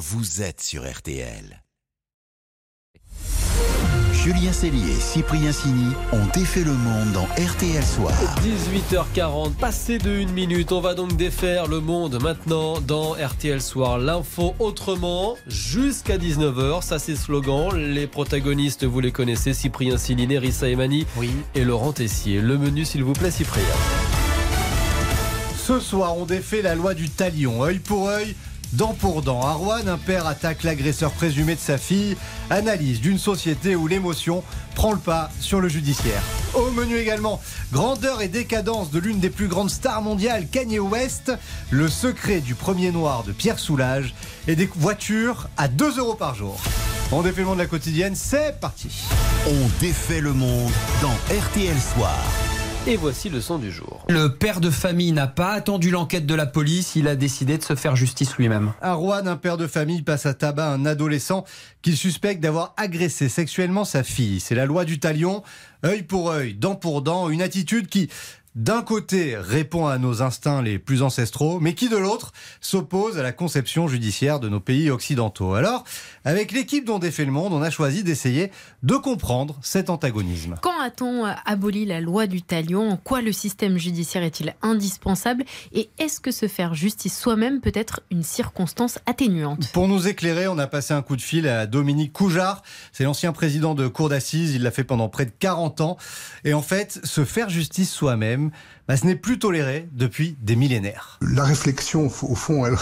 vous êtes sur RTL. Julien Cellier et Cyprien Sini ont défait le monde dans RTL Soir. 18h40, passé de une minute, on va donc défaire le monde maintenant dans RTL Soir. L'info autrement jusqu'à 19h, ça c'est slogan. Les protagonistes, vous les connaissez, Cyprien Sini, Nerissa Emani Oui. et Laurent Tessier. Le menu s'il vous plaît, Cyprien. Ce soir, on défait la loi du talion, œil pour œil, dent pour dent. À un père attaque l'agresseur présumé de sa fille. Analyse d'une société où l'émotion prend le pas sur le judiciaire. Au menu également, grandeur et décadence de l'une des plus grandes stars mondiales, Kanye West, le secret du premier noir de Pierre Soulages et des voitures à 2 euros par jour. On défait le monde de la quotidienne, c'est parti. On défait le monde dans RTL Soir. Et voici le son du jour. Le père de famille n'a pas attendu l'enquête de la police, il a décidé de se faire justice lui-même. À Rouen, un père de famille passe à tabac un adolescent qu'il suspecte d'avoir agressé sexuellement sa fille. C'est la loi du talion, œil pour œil, dent pour dent, une attitude qui, d'un côté, répond à nos instincts les plus ancestraux, mais qui, de l'autre, s'oppose à la conception judiciaire de nos pays occidentaux. Alors, avec l'équipe dont défait le monde, on a choisi d'essayer de comprendre cet antagonisme. Quand a-t-on euh, aboli la loi du talion? En quoi le système judiciaire est-il indispensable? Et est-ce que se faire justice soi-même peut être une circonstance atténuante? Pour nous éclairer, on a passé un coup de fil à Dominique Coujard. C'est l'ancien président de cour d'assises. Il l'a fait pendant près de 40 ans. Et en fait, se faire justice soi-même, bah, ce n'est plus toléré depuis des millénaires. La réflexion, au fond, elle,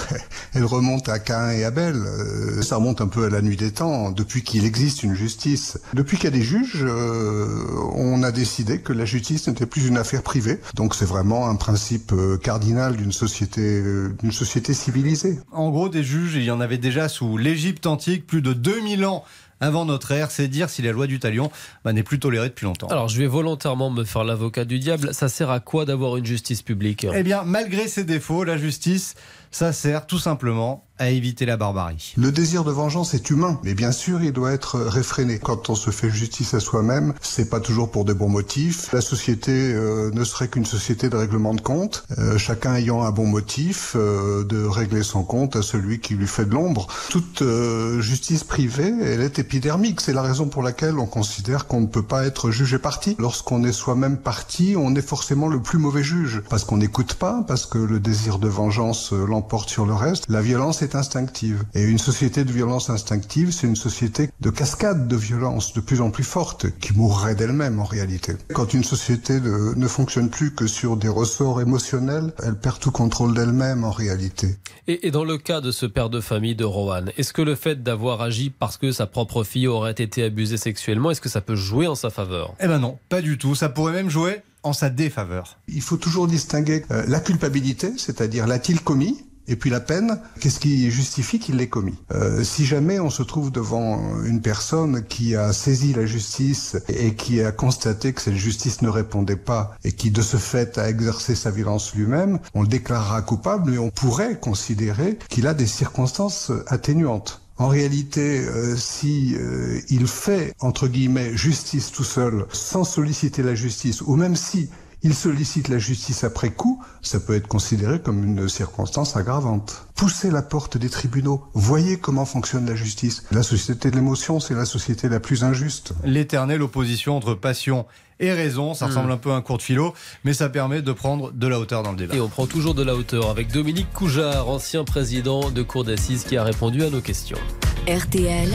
elle remonte à Cain et Abel. Euh, Ça remonte un peu à la nuit des temps, depuis qu'il existe une justice. Depuis qu'il y a des juges, euh, on a décidé que la justice n'était plus une affaire privée. Donc c'est vraiment un principe euh, cardinal d'une société, d'une société civilisée. En gros, des juges, il y en avait déjà sous l'Égypte antique, plus de 2000 ans avant notre ère. C'est dire si la loi du talion bah, n'est plus tolérée depuis longtemps. Alors je vais volontairement me faire l'avocat du diable. Ça sert à quoi d'avoir une justice publique? Eh bien, malgré ses défauts, la justice, ça sert tout simplement à éviter la barbarie. Le désir de vengeance est humain, mais bien sûr, il doit être réfréné. Quand on se fait justice à soi-même, c'est pas toujours pour des bons motifs. La société euh, ne serait qu'une société de règlement de compte, euh, chacun ayant un bon motif euh, de régler son compte à celui qui lui fait de l'ombre. Toute euh, justice privée, elle est épidermique. C'est la raison pour laquelle on considère qu'on ne peut pas être jugé parti. Lorsqu'on est soi-même parti, on est forcément le plus mauvais juge, parce qu'on n'écoute pas, parce que le désir de vengeance euh, l'emporte sur le reste. La violence est instinctive. Et une société de violence instinctive, c'est une société de cascade de violence de plus en plus forte, qui mourrait d'elle-même en réalité. Quand une société ne, ne fonctionne plus que sur des ressorts émotionnels, elle perd tout contrôle d'elle-même en réalité. Et, et dans le cas de ce père de famille de Rowan, est-ce que le fait d'avoir agi parce que sa propre fille aurait été abusée sexuellement, est-ce que ça peut jouer en sa faveur? Eh ben non, pas du tout. Ça pourrait même jouer en sa défaveur. Il faut toujours distinguer euh, la culpabilité, c'est-à-dire l'a-t-il commis et puis la peine, qu'est-ce qui justifie qu'il l'ait commis? Euh, Si jamais on se trouve devant une personne qui a saisi la justice et qui a constaté que cette justice ne répondait pas et qui de ce fait a exercé sa violence lui-même, on le déclarera coupable mais on pourrait considérer qu'il a des circonstances atténuantes. En réalité, euh, si euh, il fait entre guillemets justice tout seul, sans solliciter la justice, ou même si il sollicite la justice après coup, ça peut être considéré comme une circonstance aggravante. Poussez la porte des tribunaux, voyez comment fonctionne la justice. La société de l'émotion, c'est la société la plus injuste. L'éternelle opposition entre passion et raison, ça ressemble un peu à un cours de philo, mais ça permet de prendre de la hauteur dans le débat. Et on prend toujours de la hauteur avec Dominique Coujard, ancien président de cour d'assises qui a répondu à nos questions. RTL,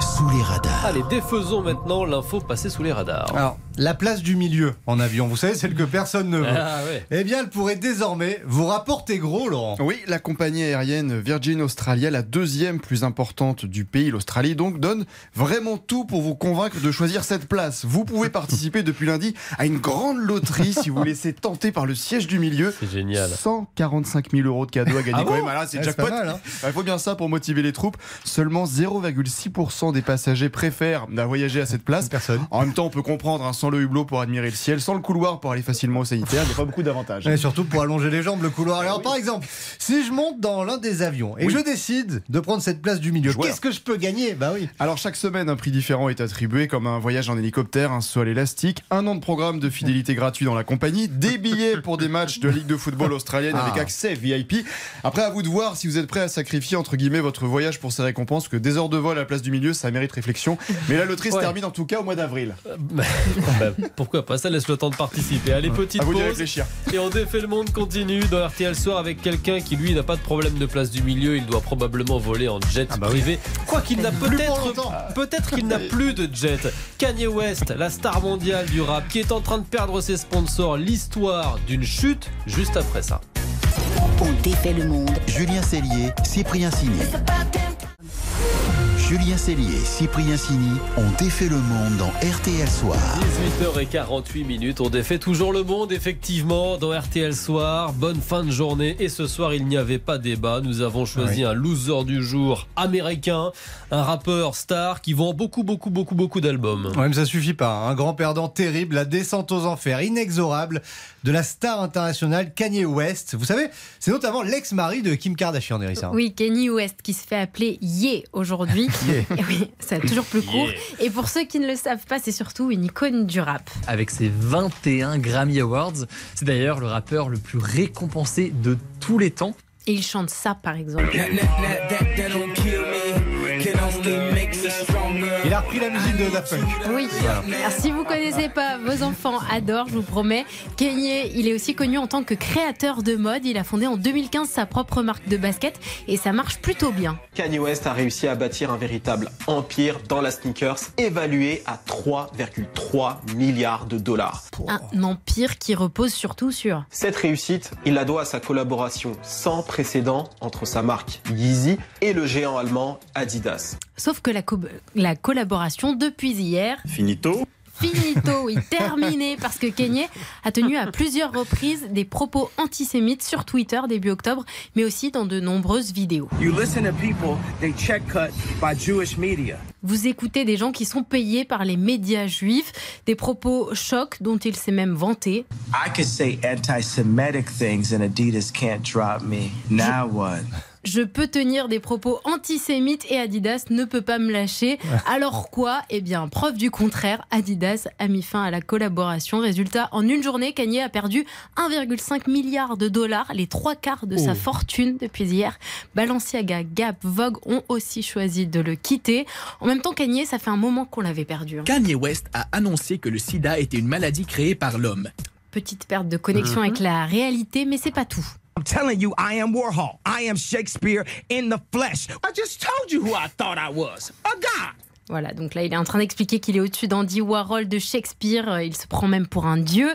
Sous les radars. Allez, défaisons maintenant l'info passée sous les radars. Alors, la place du milieu en avion, vous savez, celle que personne ne veut. Ah ouais. Eh bien, elle pourrait désormais vous rapporter gros, Laurent. Oui, la compagnie aérienne Virgin Australia, la deuxième plus importante du pays, l'Australie, donc donne vraiment tout pour vous convaincre de choisir cette place. Vous pouvez participer depuis lundi à une grande loterie si vous laissez tenter par le siège du milieu. C'est génial. 145 000 euros de cadeaux à gagner Ah quand bon même. Ah là, c'est Ouais, jackpot. pas mal, hein. Il faut bien ça pour motiver les troupes. Seulement 0,6% des passagers préfèrent voyager à cette place. Personne. En même temps, on peut comprendre, hein, 100 sans le hublot pour admirer le ciel, sans le couloir pour aller facilement au sanitaire. Il n'y a pas beaucoup d'avantages. Et surtout pour allonger les jambes, le couloir. Alors, par exemple, si je monte dans l'un des avions et Oui. je décide de prendre cette place du milieu, qu'est-ce que je peux gagner? Bah oui. Alors chaque semaine, un prix différent est attribué, comme un voyage en hélicoptère, un sol élastique, un an de programme de fidélité gratuit dans la compagnie, des billets pour des matchs de Ligue de football australienne Ah. avec accès VIP. Après, à vous de voir si vous êtes prêt à sacrifier entre guillemets votre voyage pour ces récompenses, que des heures de vol à la place du milieu, ça mérite réflexion. Mais la loterie se Ouais. termine en tout cas au mois d'avril. Bah, pourquoi pas Ça laisse le temps de participer. Allez, petite À vous d'y pause. réfléchir. Et on défait le monde continue dans RTL Soir avec quelqu'un qui lui n'a pas de problème de place du milieu. Il doit probablement voler en jet privé. Quoi qu'il n'a peut-être peut-être qu'il n'a plus de jet. Kanye West, la star mondiale du rap, qui est en train de perdre ses sponsors. L'histoire d'une chute juste après ça. On défait le monde. Julien Cellier, Cyprien Sini. Julien Cellier, Cyprien Sini ont défait le monde dans RTL Soir. 18h48 minutes, on défait toujours le monde effectivement dans RTL Soir. Bonne fin de journée et ce soir il n'y avait pas débat. Nous avons choisi un loser du jour américain, un rappeur star qui vend beaucoup beaucoup beaucoup beaucoup d'albums. Ouais, mais ça suffit pas. hein. Un grand perdant terrible, la descente aux enfers inexorable de la star internationale Kanye West. Vous savez, c'est notamment l'ex-mari de Kim Kardashian, Nerissa. Oui, Kanye West qui se fait appeler Ye aujourd'hui. Ye. Et Oui, c'est toujours plus court. Et pour ceux qui ne le savent pas, c'est surtout une icône du rap. avec ses 21 Grammy Awards. C'est d'ailleurs le rappeur le plus récompensé de tous les temps. Et il chante ça, par exemple. Repris la musique de Daft Punk. Oui. Alors, si vous connaissez pas, vos enfants adorent, je vous promets. Kanye, il est aussi connu en tant que créateur de mode. Il a fondé en 2015 sa propre marque de basket et ça marche plutôt bien. Kanye West a réussi à bâtir un véritable empire dans la sneakers, évalué à 3,3 milliards de dollars. Un empire qui repose surtout sur Cette réussite, il la doit à sa collaboration sans précédent entre sa marque Yeezy et le géant allemand Adidas. Sauf que la, co- la collaboration depuis hier, Finito. finito, oui, terminée, parce que Kanye a tenu à plusieurs reprises des propos antisémites sur Twitter début octobre, mais aussi dans de nombreuses vidéos. You listen to people, they check cut by Jewish media. Vous écoutez des gens qui sont payés par les médias juifs, des propos chocs dont il s'est même vanté. I Je peux tenir des propos antisémites et Adidas ne peut pas me lâcher. Alors quoi? Eh bien, preuve du contraire, Adidas a mis fin à la collaboration. Résultat, en une journée, Kanye a perdu 1,5 milliard de dollars, les trois quarts de sa fortune depuis hier. Balenciaga, Gap, Vogue ont aussi choisi de le quitter. En même temps, Kanye, ça fait un moment qu'on l'avait perdu. hein. Kanye West a annoncé que le sida était une maladie créée par l'homme. Petite perte de connexion avec la réalité, mais c'est pas tout. I'm telling you, I am Warhol. I am Shakespeare in the flesh. I just told you who I thought I was. A god. Voilà, donc là, il est en train d'expliquer qu'il est au-dessus d'Andy Warhol, de Shakespeare. Euh, Il se prend même pour un dieu.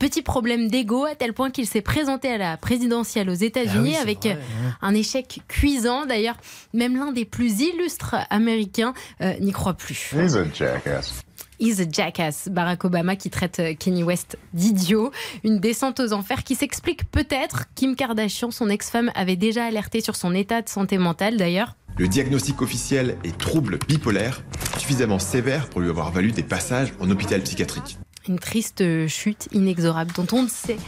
Petit problème d'ego, à tel point qu'il s'est présenté à la présidentielle aux États-Unis avec euh, un échec cuisant. D'ailleurs, même l'un des plus illustres américains euh, n'y croit plus. He's a jackass. He's a jackass. Barack Obama qui traite euh, Kanye West d'idiot. Une descente aux enfers qui s'explique peut-être. Kim Kardashian, son ex-femme, avait déjà alerté sur son état de santé mentale d'ailleurs. Le diagnostic officiel est trouble bipolaire, suffisamment sévère pour lui avoir valu des passages en hôpital psychiatrique. Une triste chute inexorable dont on ne sait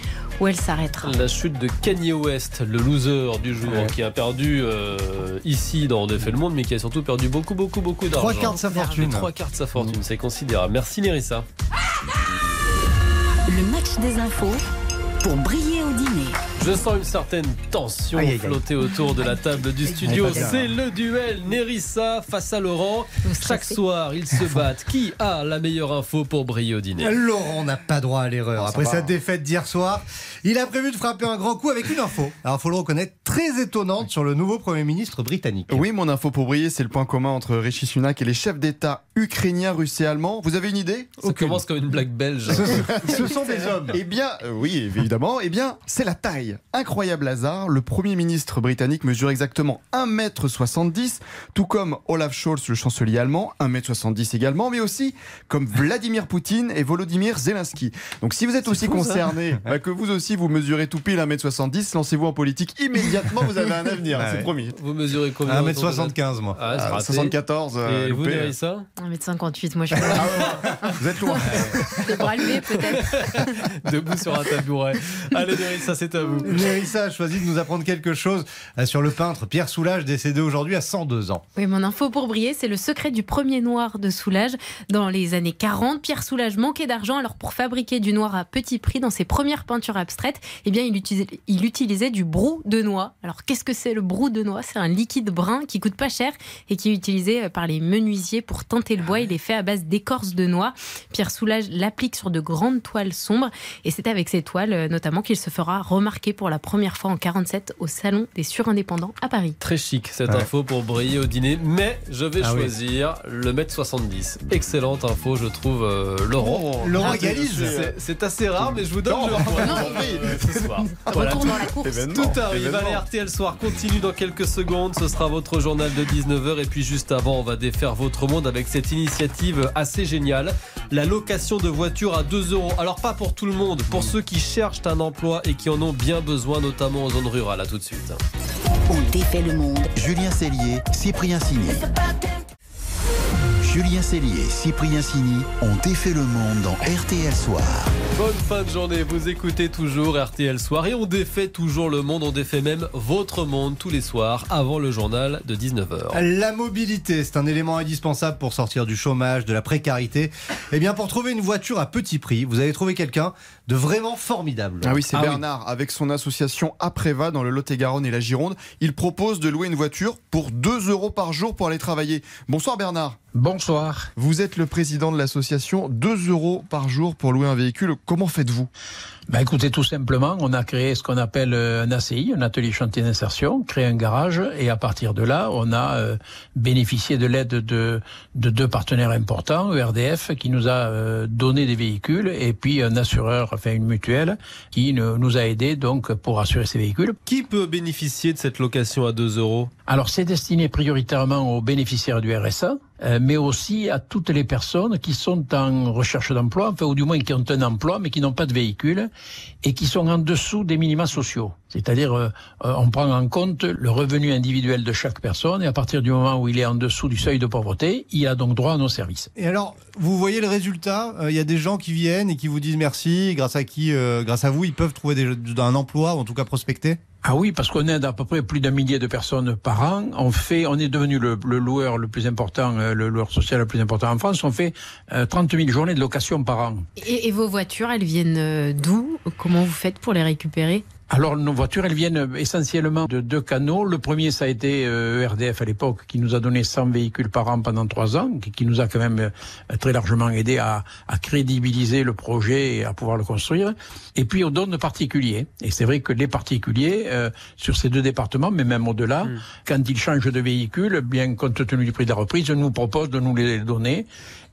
où elle s'arrêtera. La chute de Kanye West, le loser du jour, qui a perdu euh, ici dans On défait le monde, mais qui a surtout perdu beaucoup, beaucoup, beaucoup d'argent. Trois quarts de sa fortune. Les Trois quarts de sa fortune, c'est considérable. Merci Nerissa. Le match des infos pour briller au dîner. Je sens une certaine tension Aïe, aïe, aïe. flotter autour de la table du studio. C'est le duel Nerissa face à Laurent. Chaque soir, ils se battent. Qui a la meilleure info pour briller au dîner? Laurent n'a pas droit à l'erreur. Ah, Après sa défaite d'hier soir, il a prévu de frapper un grand coup avec une info. Alors, faut le reconnaître, très étonnante sur le nouveau Premier ministre britannique. Oui, mon info pour briller, c'est le point commun entre Rishi Sunak et les chefs d'État ukrainiens, russes et allemands. Vous avez une idée Ça commence comme une blague belge. Ce, ce sont des hommes. Eh bien, euh, oui, évidemment. Eh bien, c'est la taille. Incroyable hasard, le Premier ministre britannique mesure exactement 1m70, tout comme Olaf Scholz, le chancelier allemand, 1m70 également, mais aussi comme Vladimir Poutine et Volodymyr Zelensky. Donc si vous êtes aussi fou, ça. concerné, bah, que vous aussi vous mesurez tout pile 1m70, lancez-vous en politique immédiatement, vous avez un avenir, c'est promis. Vous mesurez combien autour de la- 1m75, moi. Ah, c'est Ah, raté. 74, euh, Et vous, loupé. Nerissa 1m58, moi je suis Vous êtes loin. Des bras levés peut-être. Debout sur un tabouret. Allez, Nerissa, c'est à vous. Nerissa a choisi de nous apprendre quelque chose euh, sur le peintre Pierre Soulages, décédé aujourd'hui à 102 ans. Oui, mon info pour briller, c'est le secret du premier noir de Soulage. Dans les années 40, Pierre Soulage manquait d'argent, alors pour fabriquer du noir à petit prix dans ses premières peintures abstraites, eh bien, il utilisait, il utilisait du brou de noix. Alors, qu'est-ce que c'est le brou de noix? C'est un liquide brun qui coûte pas cher et qui est utilisé par les menuisiers pour teinter le bois. Il est fait à base d'écorce de noix. Pierre Soulage l'applique sur de grandes toiles sombres et c'est avec ces toiles, euh, notamment, qu'il se fera remarquer pour la première fois en 47 au Salon des surindépendants à Paris. Très chic cette Ouais. info pour briller au dîner, mais je vais Ah oui. choisir le mètre 70. Excellente info, je trouve, euh, Laurent. Laurent Ah, égalise. c'est- C'est assez rare, mais je vous donne Non, le non, euh, ce soir. Voilà, Retour dans la course. Tout arrive, allez, RTL Soir continue dans quelques secondes. Ce sera votre journal de 19h. Et puis juste avant, on va défaire votre monde avec cette initiative assez géniale. La location de voitures à 2 euros. Alors pas pour tout le monde, pour ceux qui cherchent un emploi et qui en ont bien besoin, notamment en zone rurale. À tout de suite. On défait le monde. Julien Cellier, Cyprien Signé. Julien Cellier Cyprien Signy ont défait le monde dans RTL Soir. Bonne fin de journée, vous écoutez toujours RTL Soir et on défait toujours le monde, on défait même votre monde tous les soirs avant le journal de 19h. La mobilité, c'est un élément indispensable pour sortir du chômage, de la précarité. Eh bien, pour trouver une voiture à petit prix, vous allez trouver quelqu'un de vraiment formidable. Ah oui, c'est Ah oui. Bernard, avec son association Apréva dans le Lot-et-Garonne et la Gironde. Il propose de louer une voiture pour 2 euros par jour pour aller travailler. Bonsoir Bernard. Bonsoir. Vous êtes le président de l'association 2 euros par jour pour louer un véhicule. Comment faites-vous? Ben écoutez, tout simplement, on a créé ce qu'on appelle euh, un ACI, un atelier chantier d'insertion, créé un garage, et à partir de là, on a euh, bénéficié de l'aide de, de deux partenaires importants, ERDF, qui nous a euh, donné des véhicules, et puis un assureur, enfin une mutuelle, qui ne- nous a aidés donc pour assurer ces véhicules. Qui peut bénéficier de cette location à 2 euros? Alors c'est destiné prioritairement aux bénéficiaires du RSA, euh, mais aussi à toutes les personnes qui sont en recherche d'emploi, enfin ou du moins qui ont un emploi mais qui n'ont pas de véhicule et qui sont en dessous des minima sociaux. C'est-à-dire euh, euh, on prend en compte le revenu individuel de chaque personne et à partir du moment où il est en dessous du seuil de pauvreté, il a donc droit à nos services. Et alors, vous voyez le résultat Euh, Il y a des gens qui viennent et qui vous disent merci, grâce à qui, grâce à vous, ils peuvent trouver des, un emploi ou en tout cas prospecter? Ah oui, parce qu'on aide à peu près plus d'un millier de personnes par an. On fait, on est devenu le, loueur le plus important, euh, le loueur social le plus important en France. On fait euh, 30 000 journées de location par an. Et, et vos voitures, elles viennent euh, d'où? Comment vous faites pour les récupérer? Alors nos voitures, elles viennent essentiellement de deux canaux. Le premier, ça a été euh, ERDF à l'époque, qui nous a donné 100 véhicules par an pendant trois ans, qui, qui nous a quand même euh, très largement aidé à, à crédibiliser le projet et à pouvoir le construire. Et puis on donne de particuliers. Et c'est vrai que les particuliers, euh, sur ces deux départements, mais même au-delà, quand ils changent de véhicule, bien compte tenu du prix de la reprise, nous proposent de nous les donner.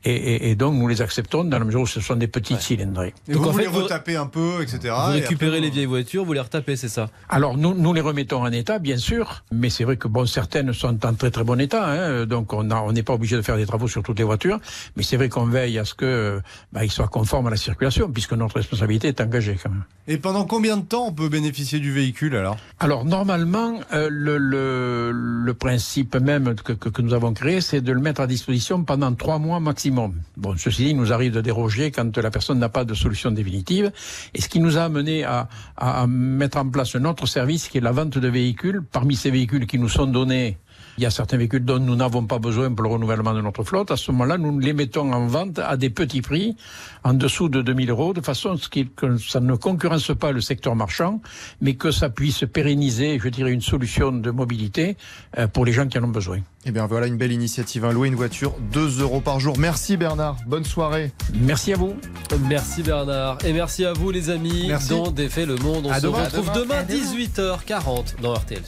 Et, et- et donc nous les acceptons dans la mesure où ce sont des petites cylindrées. Et Donc, vous, en vous fait, les vous- retapez un peu, etc. Vous et récupérez après, les vieilles voitures, vous les retapez, c'est ça Alors nous, nous les remettons en état, bien sûr, mais c'est vrai que bon, certaines sont en très très bon état, hein, donc on a- on n'est pas obligé de faire des travaux sur toutes les voitures, mais c'est vrai qu'on veille à ce que bah, ils soient conformes à la circulation, puisque notre responsabilité est engagée quand même. Et pendant combien de temps on peut bénéficier du véhicule alors? Alors normalement, euh, le, le, le principe même que, que, que nous avons créé, c'est de le mettre à disposition pendant trois mois maximum. Bon, ceci dit, il nous arrive de déroger quand la personne n'a pas de solution définitive, et ce qui nous a amené à, à, à mettre en place un autre service qui est la vente de véhicules. Parmi ces véhicules qui nous sont donnés, il y a certains véhicules dont nous n'avons pas besoin pour le renouvellement de notre flotte. À ce moment-là, nous les mettons en vente à des petits prix, en dessous de 2000 euros, de façon à ce que ça ne concurrence pas le secteur marchand, mais que ça puisse pérenniser, je dirais, une solution de mobilité euh, pour les gens qui en ont besoin. Eh bien voilà une belle initiative, hein, louer une voiture 2 euros par jour. Merci Bernard, bonne soirée. Merci à vous. Merci Bernard. Et merci à vous les amis Merci. dont défait le monde. On À se demain. retrouve À demain, demain. 18h40 dans RTL.